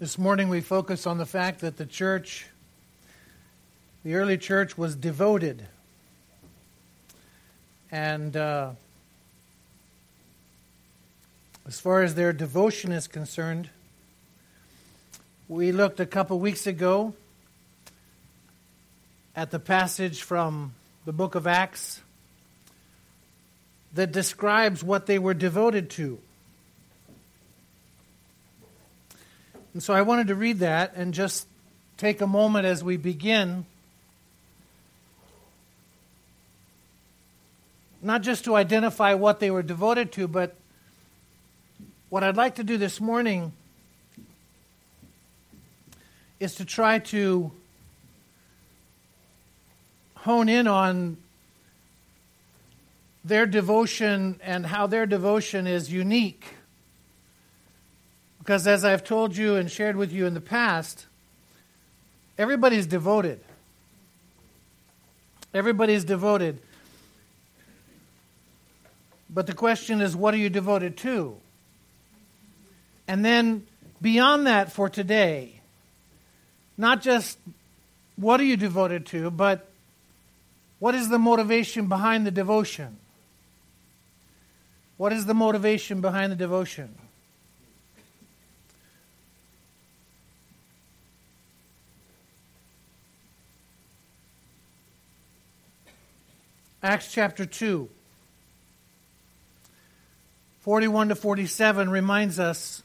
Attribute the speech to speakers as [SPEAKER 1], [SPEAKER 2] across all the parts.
[SPEAKER 1] This morning we focus on the fact that the church, the early church, was devoted. And uh, as far as their devotion is concerned, we looked a couple weeks ago at the passage from the book of Acts that describes what they were devoted to. And so I wanted to read that and just take a moment as we begin, not just to identify what they were devoted to, but what I'd like to do this morning is to try to hone in on their devotion and how their devotion is unique because as I've told you and shared with you in the past, everybody's devoted. Everybody's devoted. But the question is, what are you devoted to? And then beyond that for today, not just what are you devoted to, but what is the motivation behind the devotion? What is the motivation behind the devotion? Acts chapter 2, 41 to 47 reminds us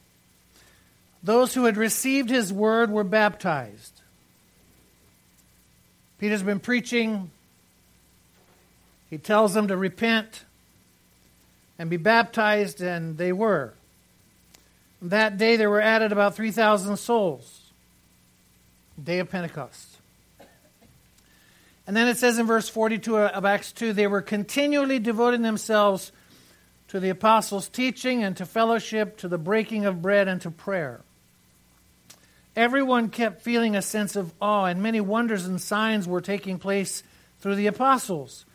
[SPEAKER 1] those who had received his word were baptized. Peter's been preaching. He tells them to repent and be baptized, and they were. That day there were added about 3,000 souls. Day of Pentecost. And then it says in verse 42 of Acts 2 they were continually devoting themselves to the apostles' teaching and to fellowship, to the breaking of bread and to prayer. Everyone kept feeling a sense of awe, and many wonders and signs were taking place through the apostles.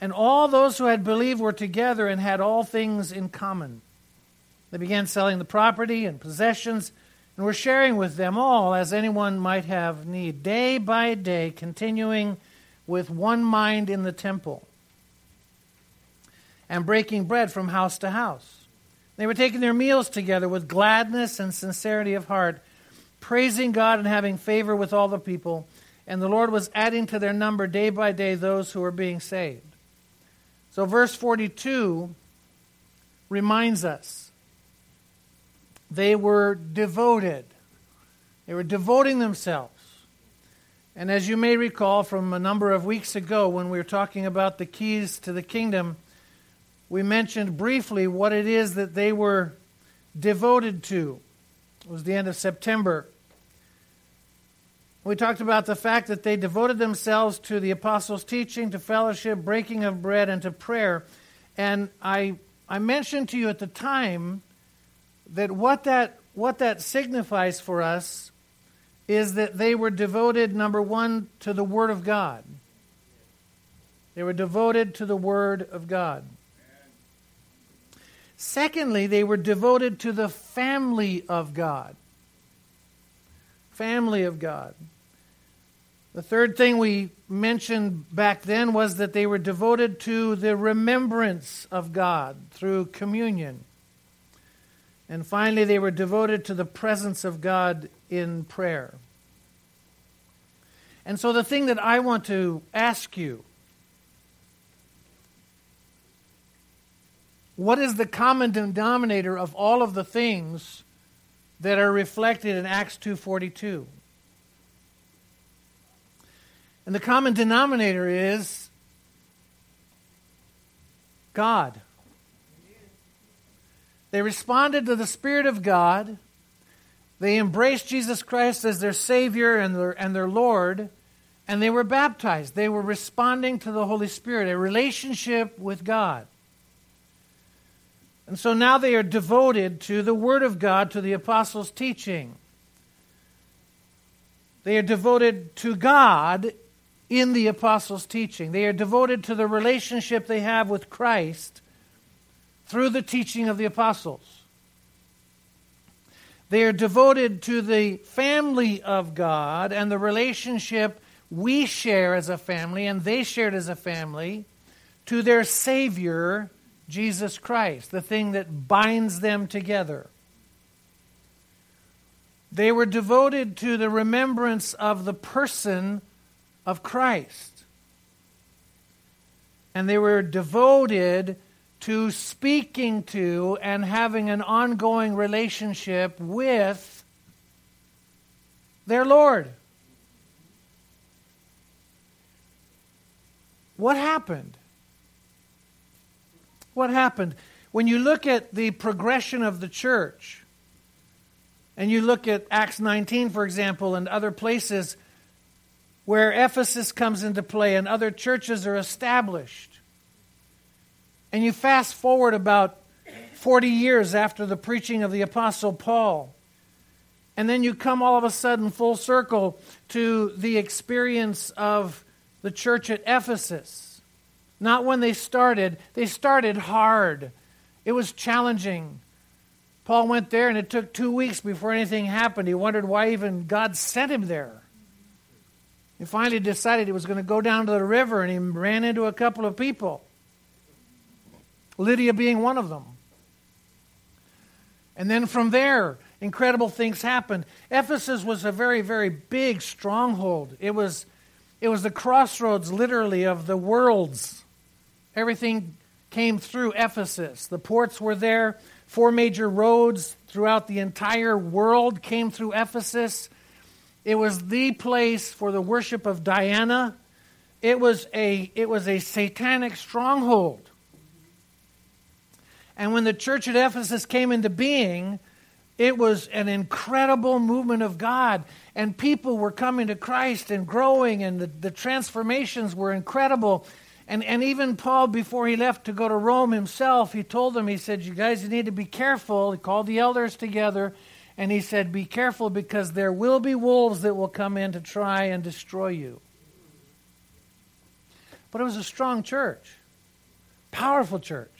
[SPEAKER 1] And all those who had believed were together and had all things in common. They began selling the property and possessions and were sharing with them all as anyone might have need, day by day, continuing with one mind in the temple and breaking bread from house to house. They were taking their meals together with gladness and sincerity of heart, praising God and having favor with all the people. And the Lord was adding to their number day by day those who were being saved. So, verse 42 reminds us they were devoted, they were devoting themselves and as you may recall from a number of weeks ago when we were talking about the keys to the kingdom, we mentioned briefly what it is that they were devoted to. It was the end of September. We talked about the fact that they devoted themselves to the apostles' teaching, to fellowship, breaking of bread, and to prayer. And I, I mentioned to you at the time that what that, what that signifies for us is that they were devoted, number one, to the Word of God. They were devoted to the Word of God. Secondly, they were devoted to the family of God. Family of God. The third thing we mentioned back then was that they were devoted to the remembrance of God through communion. And finally, they were devoted to the presence of God in prayer. And so, the thing that I want to ask you what is the common denominator of all of the things that are reflected in Acts 2:42? And the common denominator is God. They responded to the Spirit of God. They embraced Jesus Christ as their Savior and their, and their Lord, and they were baptized. They were responding to the Holy Spirit, a relationship with God. And so now they are devoted to the Word of God, to the apostles' teaching. They are devoted to God in the apostles' teaching. They are devoted to the relationship they have with Christ through the teaching of the apostles. They are devoted to the family of God and the relationship we share as a family and they shared as a family to their Savior, Jesus Christ, the thing that binds them together. They were devoted to the remembrance of the person of Christ. And they were devoted to speaking to and having an ongoing relationship with their Lord. What happened? What happened? When you look at the progression of the church, and you look at Acts 19, for example, and other places where Ephesus comes into play and other churches are established, and you fast forward about 40 years after the preaching of the Apostle Paul. And then you come all of a sudden full circle to the experience of the church at Ephesus. Not when they started, they started hard. It was challenging. Paul went there and it took two weeks before anything happened. He wondered why even God sent him there. He finally decided he was going to go down to the river and he ran into a couple of people. Lydia being one of them. And then from there, incredible things happened. Ephesus was a very, very big stronghold. It was, it was the crossroads, literally, of the worlds. Everything came through Ephesus. The ports were there. Four major roads throughout the entire world came through Ephesus. It was the place for the worship of Diana. It was a, it was a satanic stronghold. And when the church at Ephesus came into being, it was an incredible movement of God. And people were coming to Christ and growing, and the, the transformations were incredible. And, and even Paul, before he left to go to Rome himself, he told them, he said, You guys need to be careful. He called the elders together, and he said, Be careful because there will be wolves that will come in to try and destroy you. But it was a strong church, powerful church.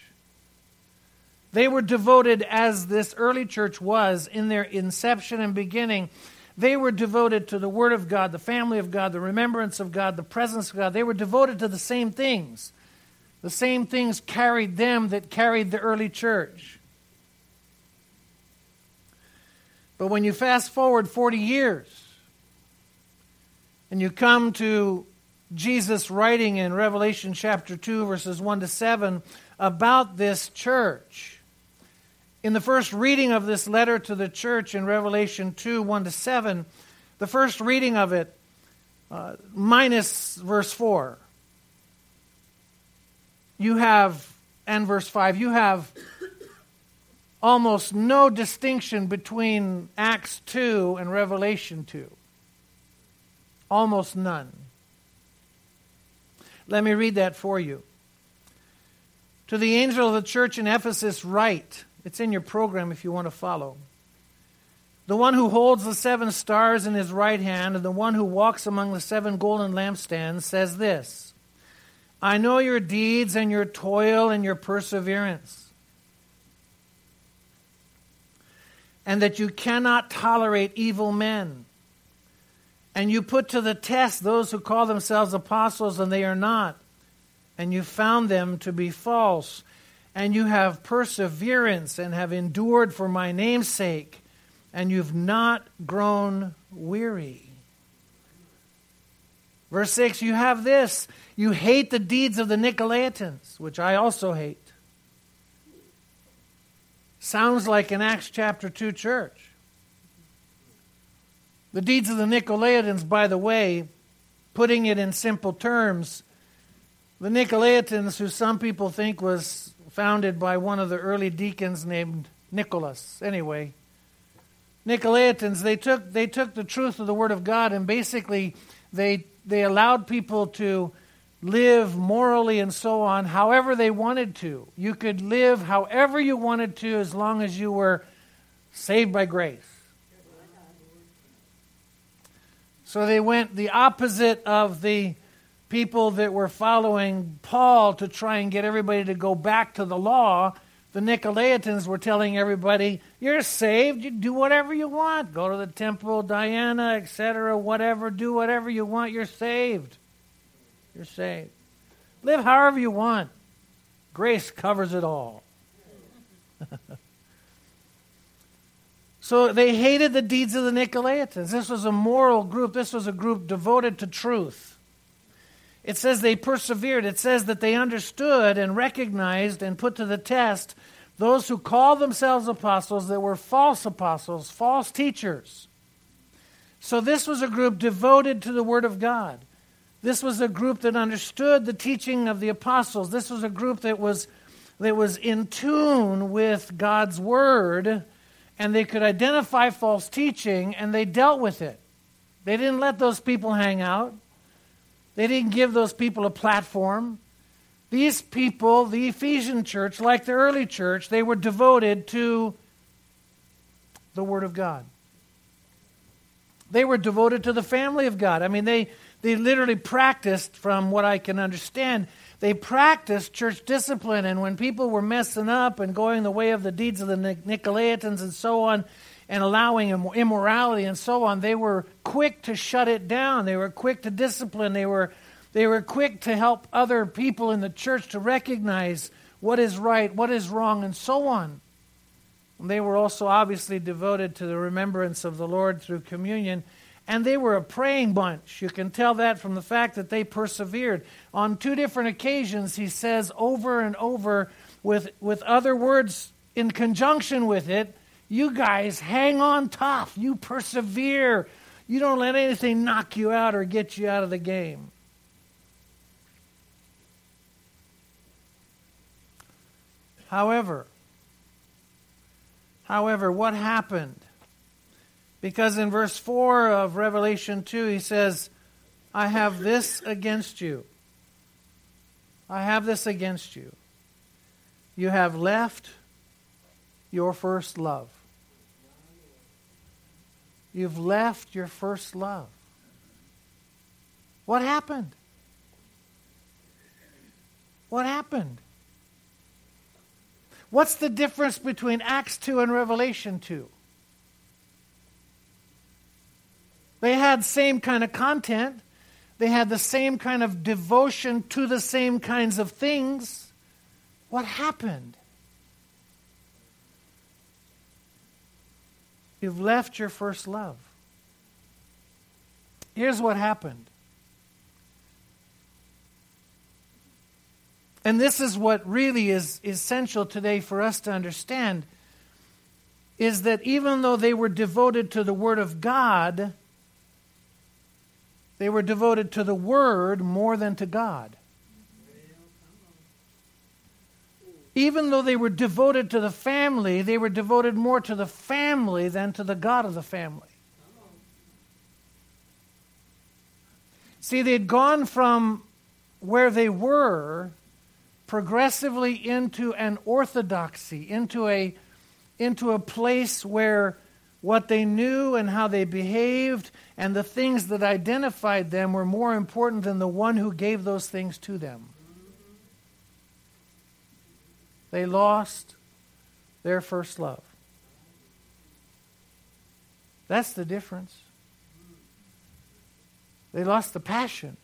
[SPEAKER 1] They were devoted, as this early church was in their inception and beginning. They were devoted to the Word of God, the family of God, the remembrance of God, the presence of God. They were devoted to the same things. The same things carried them that carried the early church. But when you fast forward 40 years and you come to Jesus writing in Revelation chapter 2, verses 1 to 7, about this church, in the first reading of this letter to the church in Revelation 2 1 to 7, the first reading of it, uh, minus verse 4, you have, and verse 5, you have almost no distinction between Acts 2 and Revelation 2. Almost none. Let me read that for you. To the angel of the church in Ephesus, write it's in your program if you want to follow. The one who holds the seven stars in his right hand and the one who walks among the seven golden lampstands says this I know your deeds and your toil and your perseverance, and that you cannot tolerate evil men. And you put to the test those who call themselves apostles and they are not, and you found them to be false and you have perseverance and have endured for my name's sake, and you've not grown weary. Verse 6 You have this. You hate the deeds of the Nicolaitans, which I also hate. Sounds like an Acts chapter 2 church. The deeds of the Nicolaitans, by the way, putting it in simple terms, the Nicolaitans, who some people think was founded by one of the early deacons named Nicholas. Anyway, Nicolaitans, they took, they took the truth of the Word of God and basically they, they allowed people to live morally and so on however they wanted to. You could live however you wanted to as long as you were saved by grace. So they went the opposite of the people that were following Paul to try and get everybody to go back to the law the Nicolaitans were telling everybody, You're saved, you do whatever you want. Go to the temple, Diana, etc., whatever, do whatever you want, you're saved. You're saved. Live however you want. Grace covers it all. so they hated the deeds of the Nicolaitans. This was a moral group, this was a group devoted to truth. It says they persevered. It says that they understood and recognized and put to the test those who called themselves apostles that were false apostles, false teachers. So this was a group devoted to the Word of God. This was a group that understood the teaching of the apostles. This was a group that was, that was in tune with God's word, and they could identify false teaching, and they dealt with it. They didn't let those people hang out, they didn't give those people a platform. These people, the Ephesian church, like the early church, they were devoted to the Word of God. They were devoted to the family of God. I mean, they, they literally practiced, from what I can understand, they practiced church discipline. And when people were messing up and going the way of the deeds of the Nicolaitans and so on, and allowing immorality and so on, they were quick to shut it down. They were quick to discipline. They were, they were quick to help other people in the church to recognize what is right, what is wrong, and so on. And they were also obviously devoted to the remembrance of the Lord through communion and they were a praying bunch. You can tell that from the fact that they persevered. On two different occasions, he says over and over, with, with other words in conjunction with it, you guys hang on tough. You persevere. You don't let anything knock you out or get you out of the game. However, however, what happened because in verse 4 of Revelation 2, he says, I have this against you. I have this against you. You have left your first love. You've left your first love. What happened? What happened? What's the difference between Acts 2 and Revelation 2? They had same kind of content. They had the same kind of devotion to the same kinds of things. What happened? You've left your first love. Here's what happened. And this is what really is essential today for us to understand is that even though they were devoted to the Word of God, they were devoted to the Word more than to God. Even though they were devoted to the family, they were devoted more to the family than to the God of the family. See, they'd gone from where they were progressively into an orthodoxy, into a, into a place where what they knew and how they behaved and the things that identified them were more important than the one who gave those things to them. They lost their first love. That's the difference. They lost the passion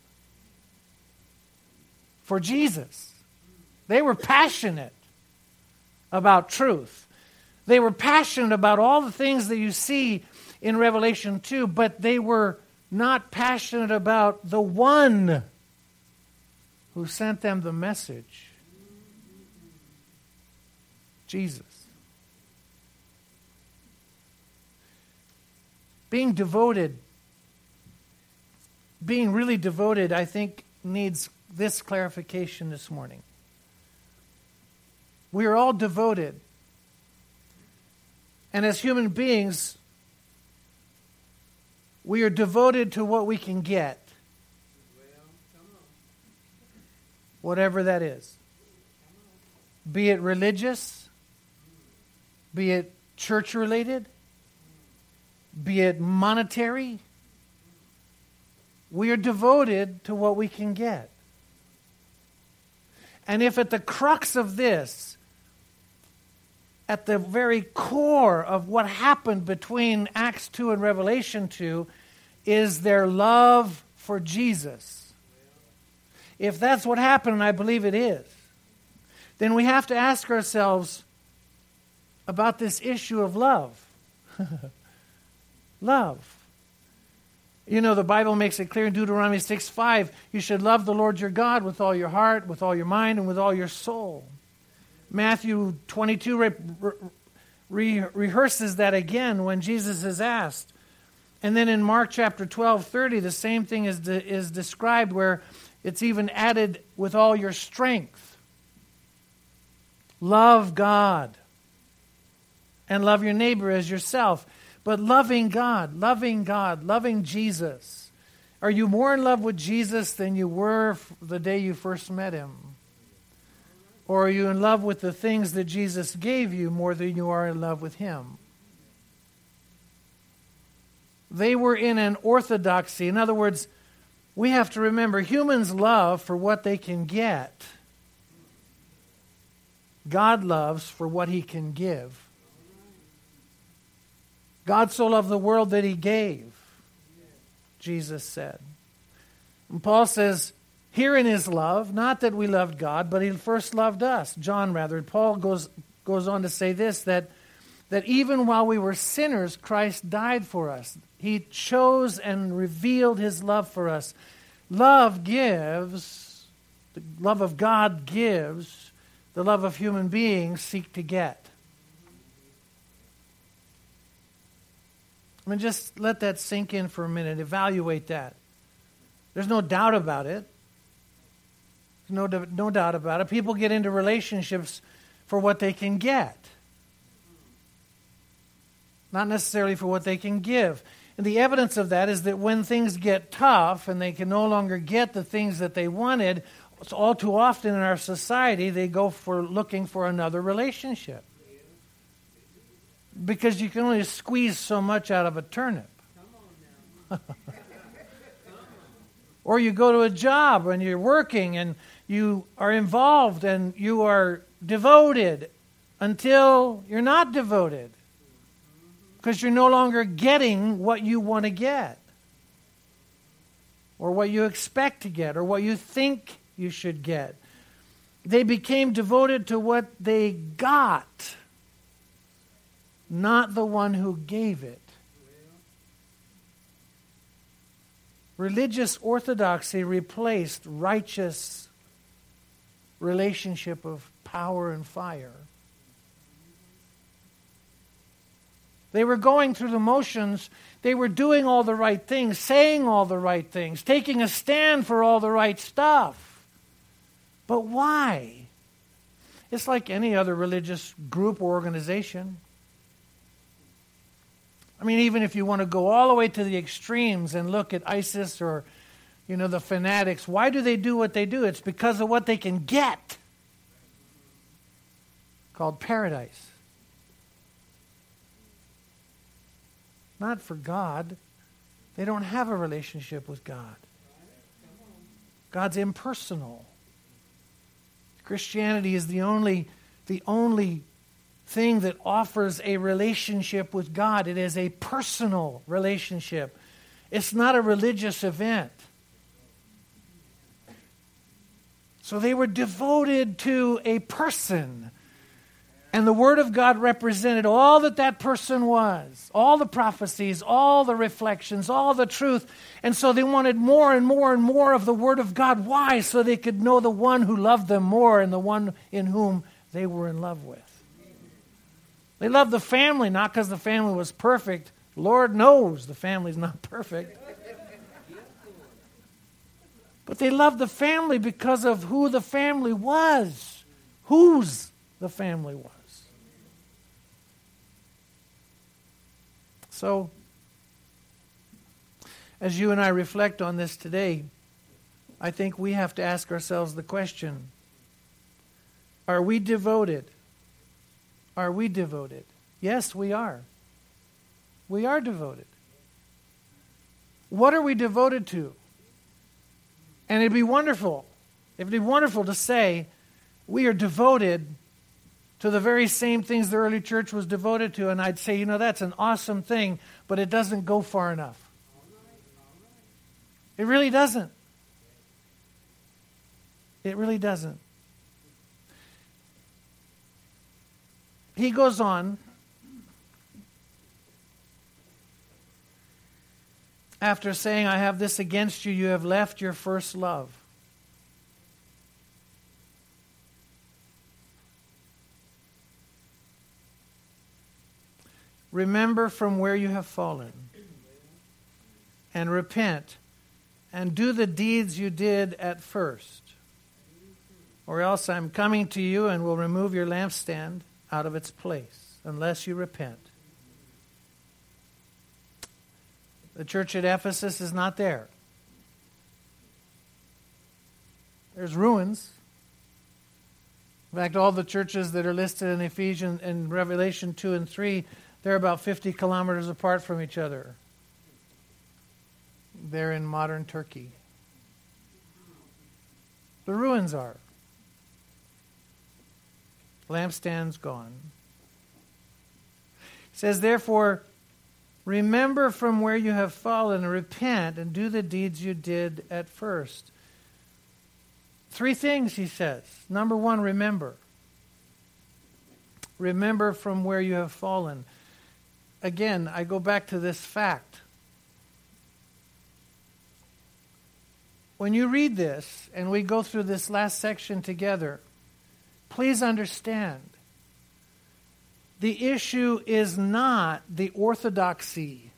[SPEAKER 1] for Jesus. They were passionate about truth. They were passionate about all the things that you see in Revelation 2, but they were not passionate about the one who sent them the message Jesus. Being devoted, being really devoted, I think, needs this clarification this morning. We are all devoted and as human beings, we are devoted to what we can get, whatever that is. Be it religious, be it church related, be it monetary. We are devoted to what we can get. And if at the crux of this at the very core of what happened between Acts 2 and Revelation 2 is their love for Jesus. If that's what happened, and I believe it is, then we have to ask ourselves about this issue of love. love. You know, the Bible makes it clear in Deuteronomy 6 5, you should love the Lord your God with all your heart, with all your mind, and with all your soul. Matthew 22 re- re- rehearses that again when Jesus is asked. And then in Mark chapter 12, 30, the same thing is, de- is described where it's even added with all your strength. Love God and love your neighbor as yourself. But loving God, loving God, loving Jesus. Are you more in love with Jesus than you were the day you first met him? Or are you in love with the things that Jesus gave you more than you are in love with Him? They were in an orthodoxy. In other words, we have to remember humans love for what they can get, God loves for what He can give. God so loved the world that He gave, Jesus said. And Paul says, Herein is love, not that we loved God, but he first loved us. John, rather. Paul goes, goes on to say this that, that even while we were sinners, Christ died for us. He chose and revealed his love for us. Love gives, the love of God gives, the love of human beings seek to get. I mean, just let that sink in for a minute. Evaluate that. There's no doubt about it. No, no doubt about it. People get into relationships for what they can get, not necessarily for what they can give. And the evidence of that is that when things get tough and they can no longer get the things that they wanted, all too often in our society, they go for looking for another relationship. Because you can only squeeze so much out of a turnip. or you go to a job and you're working and you are involved and you are devoted until you're not devoted because you're no longer getting what you want to get or what you expect to get or what you think you should get. They became devoted to what they got, not the one who gave it. Religious orthodoxy replaced righteous relationship of power and fire. They were going through the motions. They were doing all the right things, saying all the right things, taking a stand for all the right stuff. But why? It's like any other religious group or organization. I mean, even if you want to go all the way to the extremes and look at ISIS or you know, the fanatics, why do they do what they do? It's because of what they can get called paradise. Not for God. They don't have a relationship with God. God's impersonal. Christianity is the only, the only thing that offers a relationship with God. It is a personal relationship. It's not a religious event. So they were devoted to a person. And the Word of God represented all that that person was all the prophecies, all the reflections, all the truth. And so they wanted more and more and more of the Word of God. Why? So they could know the one who loved them more and the one in whom they were in love with. They loved the family not because the family was perfect. Lord knows the family's not perfect. But they loved the family because of who the family was, whose the family was. So, as you and I reflect on this today, I think we have to ask ourselves the question Are we devoted? Are we devoted? Yes, we are. We are devoted. What are we devoted to? And it'd be wonderful, it'd be wonderful to say, we are devoted to the very same things the early church was devoted to, and I'd say, you know, that's an awesome thing, but it doesn't go far enough. It really doesn't. It really doesn't. He goes on. After saying, I have this against you, you have left your first love. Remember from where you have fallen and repent and do the deeds you did at first. Or else I'm coming to you and will remove your lampstand out of its place unless you repent. The church at Ephesus is not there. There's ruins. In fact, all the churches that are listed in Ephesians and Revelation 2 and 3 they're about 50 kilometers apart from each other. They're in modern Turkey. The ruins are. Lampstand's gone. He says, Therefore, remember from where you have fallen, and repent, and do the deeds you did at first. Three things, he says. Number one, remember. Remember from where you have fallen again, I go back to this fact. When you read this, and we go through this last section together, please understand the issue is not the orthodoxy.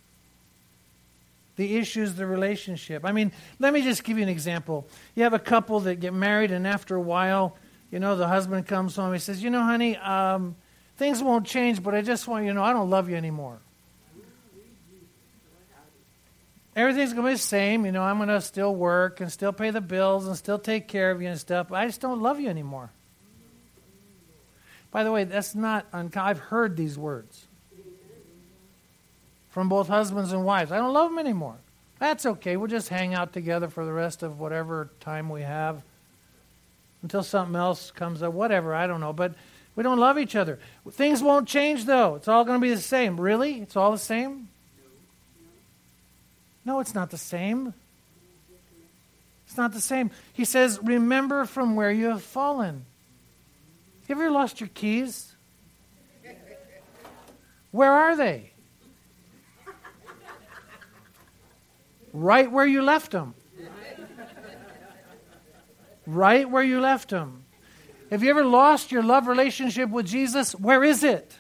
[SPEAKER 1] The issue is the relationship. I mean, let me just give you an example. You have a couple that get married, and after a while, you know, the husband comes home. He says, You know, honey, um, Things won't change, but I just want you to know I don't love you anymore. Everything's going to be the same. You know, I'm going to still work and still pay the bills and still take care of you and stuff, but I just don't love you anymore. By the way, that's not uncommon. I've heard these words from both husbands and wives. I don't love them anymore. That's okay. We'll just hang out together for the rest of whatever time we have until something else comes up, whatever. I don't know. But we don't love each other. Things won't change, though. It's all going to be the same. Really? It's all the same? No, it's not the same. It's not the same. He says, Remember from where you have fallen. You ever lost your keys? Where are they? Right where you left them. Right where you left them. Have you ever lost your love relationship with Jesus? Where is it?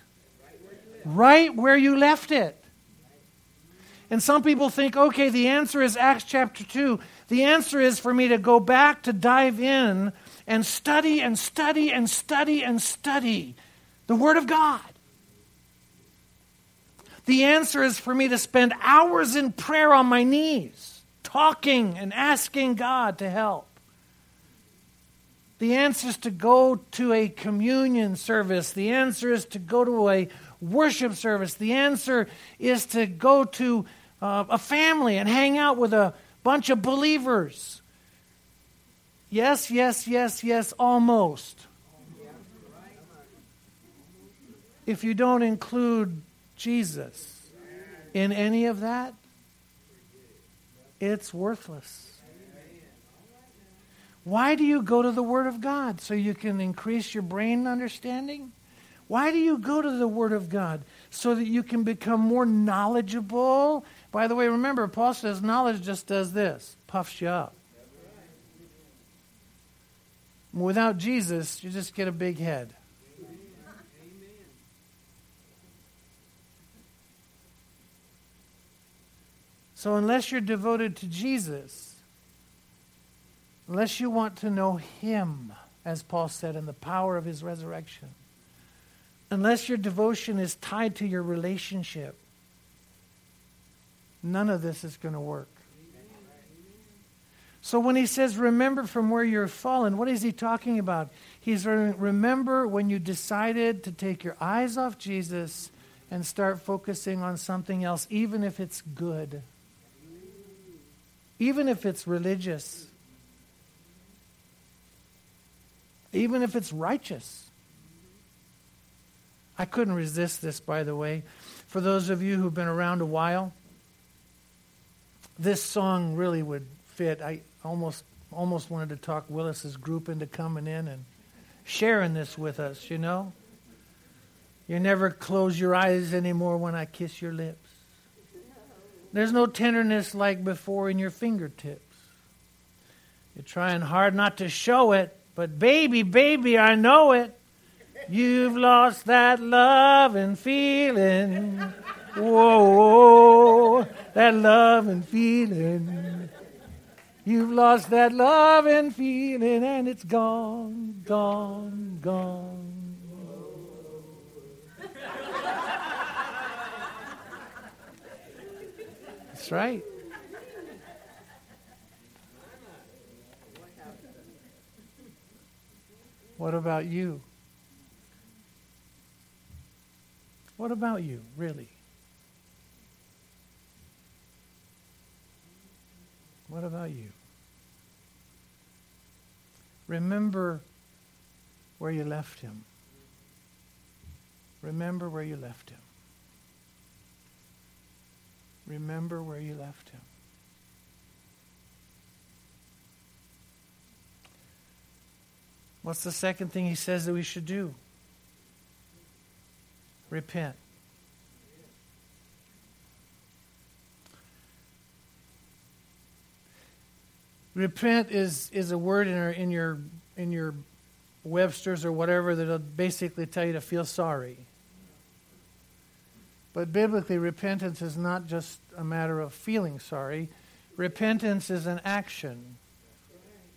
[SPEAKER 1] Right where you left it. And some people think, okay, the answer is Acts chapter 2. The answer is for me to go back to dive in and study and study and study and study the Word of God. The answer is for me to spend hours in prayer on my knees, talking and asking God to help. The answer is to go to a communion service. The answer is to go to a worship service. The answer is to go to uh, a family and hang out with a bunch of believers. Yes, yes, yes, yes, almost. If you don't include Jesus in any of that, it's worthless. Why do you go to the Word of God? So you can increase your brain understanding? Why do you go to the Word of God? So that you can become more knowledgeable? By the way, remember, Paul says knowledge just does this puffs you up. Without Jesus, you just get a big head. Amen. So, unless you're devoted to Jesus, unless you want to know Him, as Paul said, in the power of His resurrection, unless your devotion is tied to your relationship, none of this is going to work. So when he says, remember from where you're fallen, what is he talking about? He's remember when you decided to take your eyes off Jesus and start focusing on something else, even if it's good, even if it's religious. even if it's righteous. I couldn't resist this, by the way. For those of you who've been around a while, this song really would fit. I almost almost wanted to talk Willis's group into coming in and sharing this with us, you know? You never close your eyes anymore when I kiss your lips. There's no tenderness like before in your fingertips. You're trying hard not to show it, but baby, baby, I know it. You've lost that love and feeling. Whoa, that love and feeling. You've lost that love and feeling, and it's gone, gone, gone. That's right. What about you? What about you, really? What about you? Remember where you left him. Remember where you left him. Remember where you left him. What's the second thing he says that we should do? Repent. Repent is, is a word in, our, in, your, in your Webster's or whatever that'll basically tell you to feel sorry. But biblically, repentance is not just a matter of feeling sorry. Repentance is an action.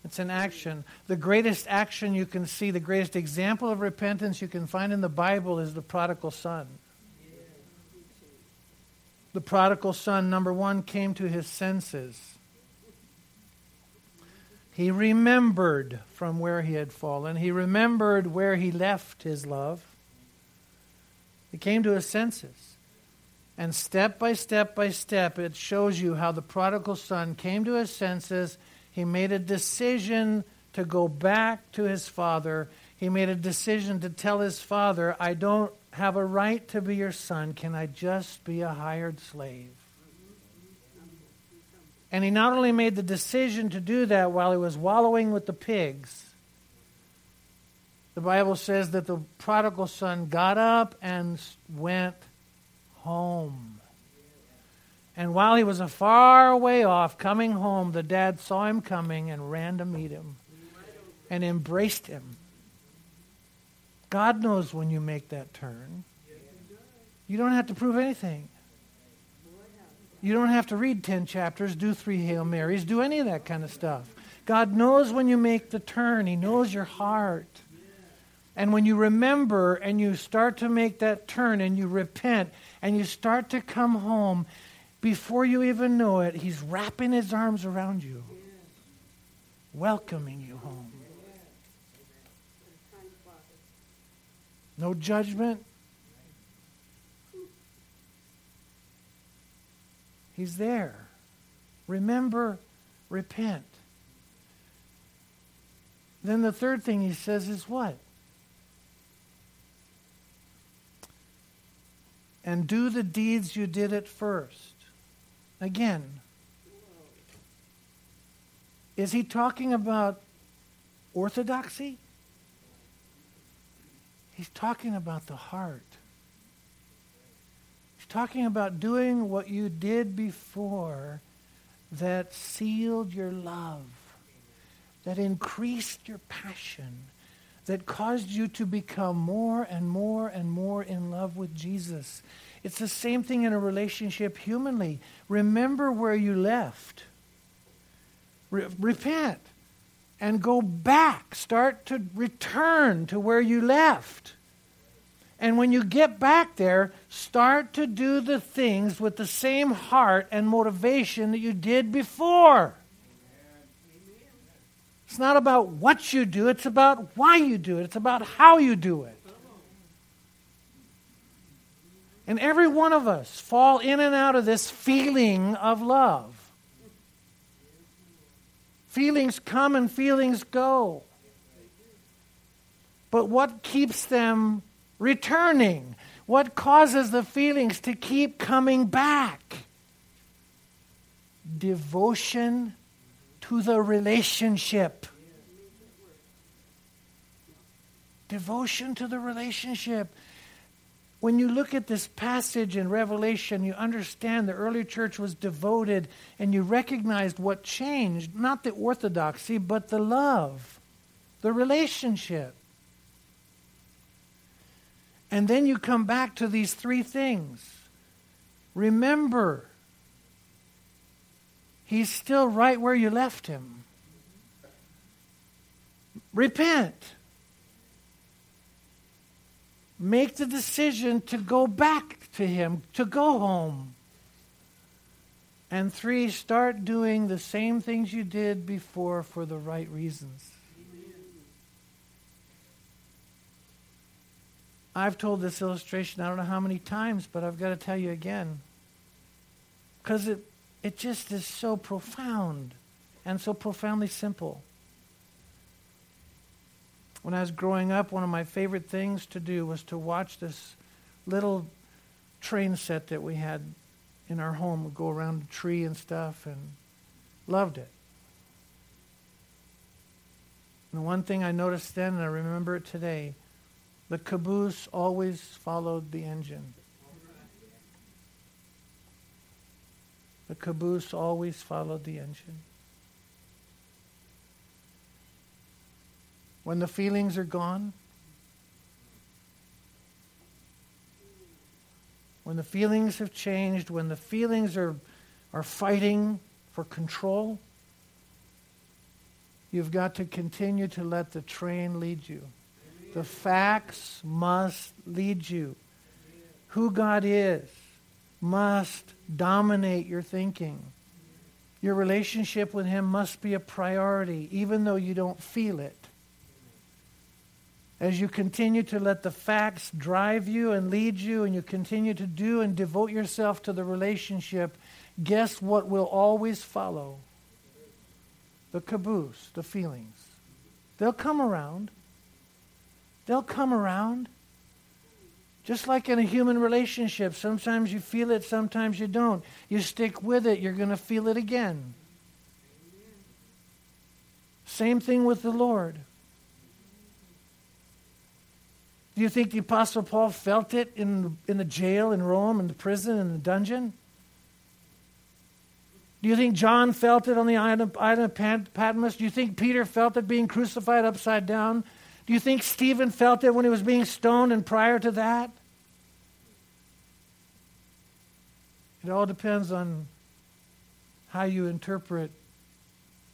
[SPEAKER 1] It's an action. The greatest action you can see, the greatest example of repentance you can find in the Bible is the prodigal son. The prodigal son, number one, came to his senses. He remembered from where he had fallen. He remembered where he left his love. He came to his senses. And step by step by step, it shows you how the prodigal son came to his senses. He made a decision to go back to his father. He made a decision to tell his father, I don't have a right to be your son. Can I just be a hired slave? And he not only made the decision to do that while he was wallowing with the pigs, the Bible says that the prodigal son got up and went home. And while he was a far way off coming home, the dad saw him coming and ran to meet him and embraced him. God knows when you make that turn. You don't have to prove anything. You don't have to read 10 chapters, do three Hail Marys, do any of that kind of stuff. God knows when you make the turn, He knows your heart. And when you remember and you start to make that turn and you repent and you start to come home, before you even know it, He's wrapping His arms around you, welcoming you home. No judgment, He's there. Remember, repent. Then the third thing he says is what? And do the deeds you did at first. Again, is he talking about orthodoxy? He's talking about the heart talking about doing what you did before that sealed your love, that increased your passion, that caused you to become more and more and more in love with Jesus. It's the same thing in a relationship humanly. Remember where you left. Re- repent and go back. Start to return to where you left. And when you get back there, start to do the things with the same heart and motivation that you did before. It's not about what you do, it's about why you do it, it's about how you do it. And every one of us fall in and out of this feeling of love. Feelings come and feelings go. But what keeps them returning? What causes the feelings to keep coming back? Devotion to the relationship. Devotion to the relationship. When you look at this passage in Revelation, you understand the early church was devoted and you recognized what changed not the orthodoxy, but the love, the relationship. And then you come back to these three things. Remember, he's still right where you left him. Repent. Make the decision to go back to him, to go home. And three, start doing the same things you did before for the right reasons. I've told this illustration I don't know how many times, but I've got to tell you again. Because it, it just is so profound and so profoundly simple. When I was growing up, one of my favorite things to do was to watch this little train set that we had in our home. We'd go around the tree and stuff and loved it. And one thing I noticed then, and I remember it today, the caboose always followed the engine. The caboose always followed the engine. When the feelings are gone, when the feelings have changed, when the feelings are, are fighting for control, you've got to continue to let the train lead you. The facts must lead you. Who God is must dominate your thinking. Your relationship with Him must be a priority, even though you don't feel it. As you continue to let the facts drive you and lead you, and you continue to do and devote yourself to the relationship, guess what will always follow? The caboose, the feelings. They'll come around. They'll come around. Just like in a human relationship, sometimes you feel it, sometimes you don't. You stick with it, you're going to feel it again. Same thing with the Lord. Do you think the Apostle Paul felt it in, in the jail in Rome, in the prison, in the dungeon? Do you think John felt it on the island of Patmos? Do you think Peter felt it being crucified upside down? Do you think Stephen felt it when he was being stoned and prior to that? It all depends on how you interpret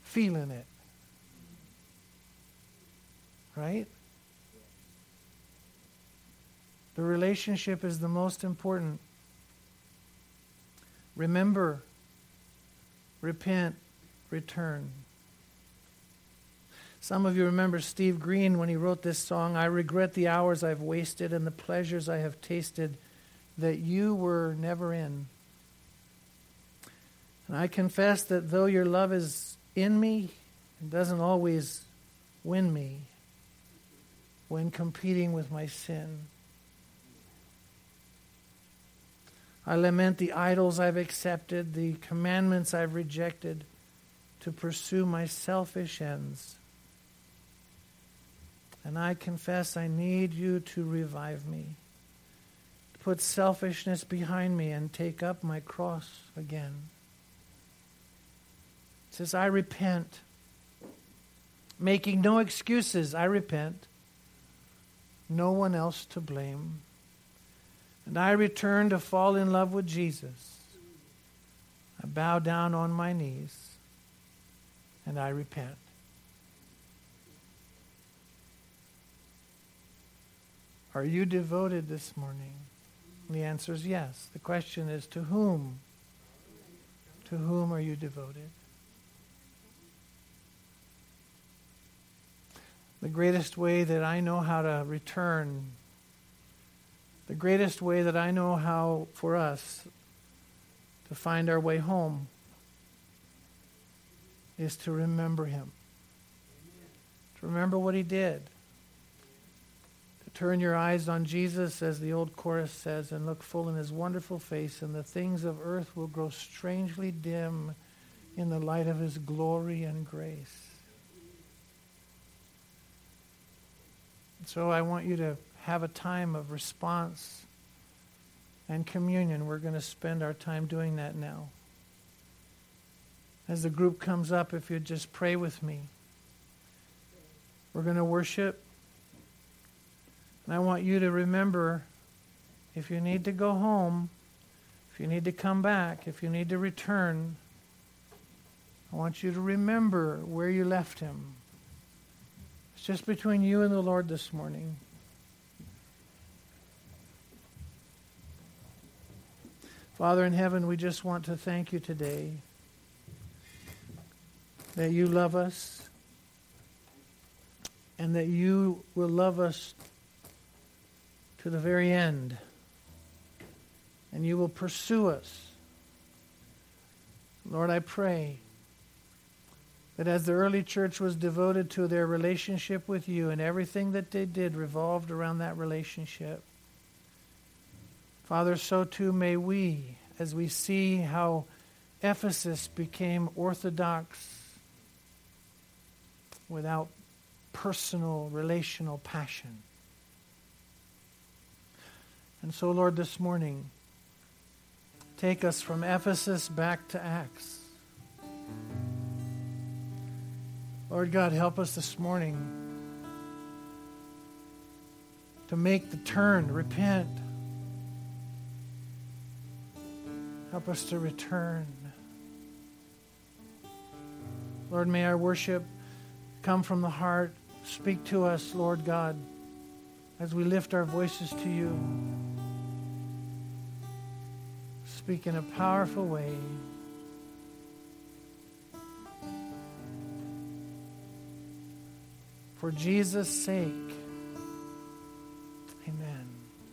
[SPEAKER 1] feeling it. Right? The relationship is the most important. Remember, repent, return. Some of you remember Steve Green when he wrote this song I regret the hours I've wasted and the pleasures I have tasted that you were never in. And I confess that though your love is in me, it doesn't always win me when competing with my sin. I lament the idols I've accepted, the commandments I've rejected to pursue my selfish ends. And I confess I need you to revive me, to put selfishness behind me and take up my cross again. It says, I repent. Making no excuses, I repent. No one else to blame. And I return to fall in love with Jesus. I bow down on my knees and I repent. Are you devoted this morning? The answer is yes. The question is to whom? To whom are you devoted? The greatest way that I know how to return, the greatest way that I know how for us to find our way home is to remember Him. To remember what He did Turn your eyes on Jesus, as the old chorus says, and look full in his wonderful face, and the things of earth will grow strangely dim in the light of his glory and grace. So I want you to have a time of response and communion. We're going to spend our time doing that now. As the group comes up, if you'd just pray with me. We're going to worship. And I want you to remember if you need to go home, if you need to come back, if you need to return, I want you to remember where you left him. It's just between you and the Lord this morning. Father in heaven, we just want to thank you today that you love us and that you will love us to the very end. And you will pursue us. Lord, I pray that as the early church was devoted to their relationship with you and everything that they did revolved around that relationship, Father, so too may we, as we see how Ephesus became orthodox without personal, relational passion. And so, Lord, this morning, take us from Ephesus back to Acts. Lord God, help us this morning to make the turn, repent. Help us to return. Lord, may our worship come from the heart. Speak to us, Lord God, as we lift our voices to you. Speak in a powerful way. For Jesus' sake, amen.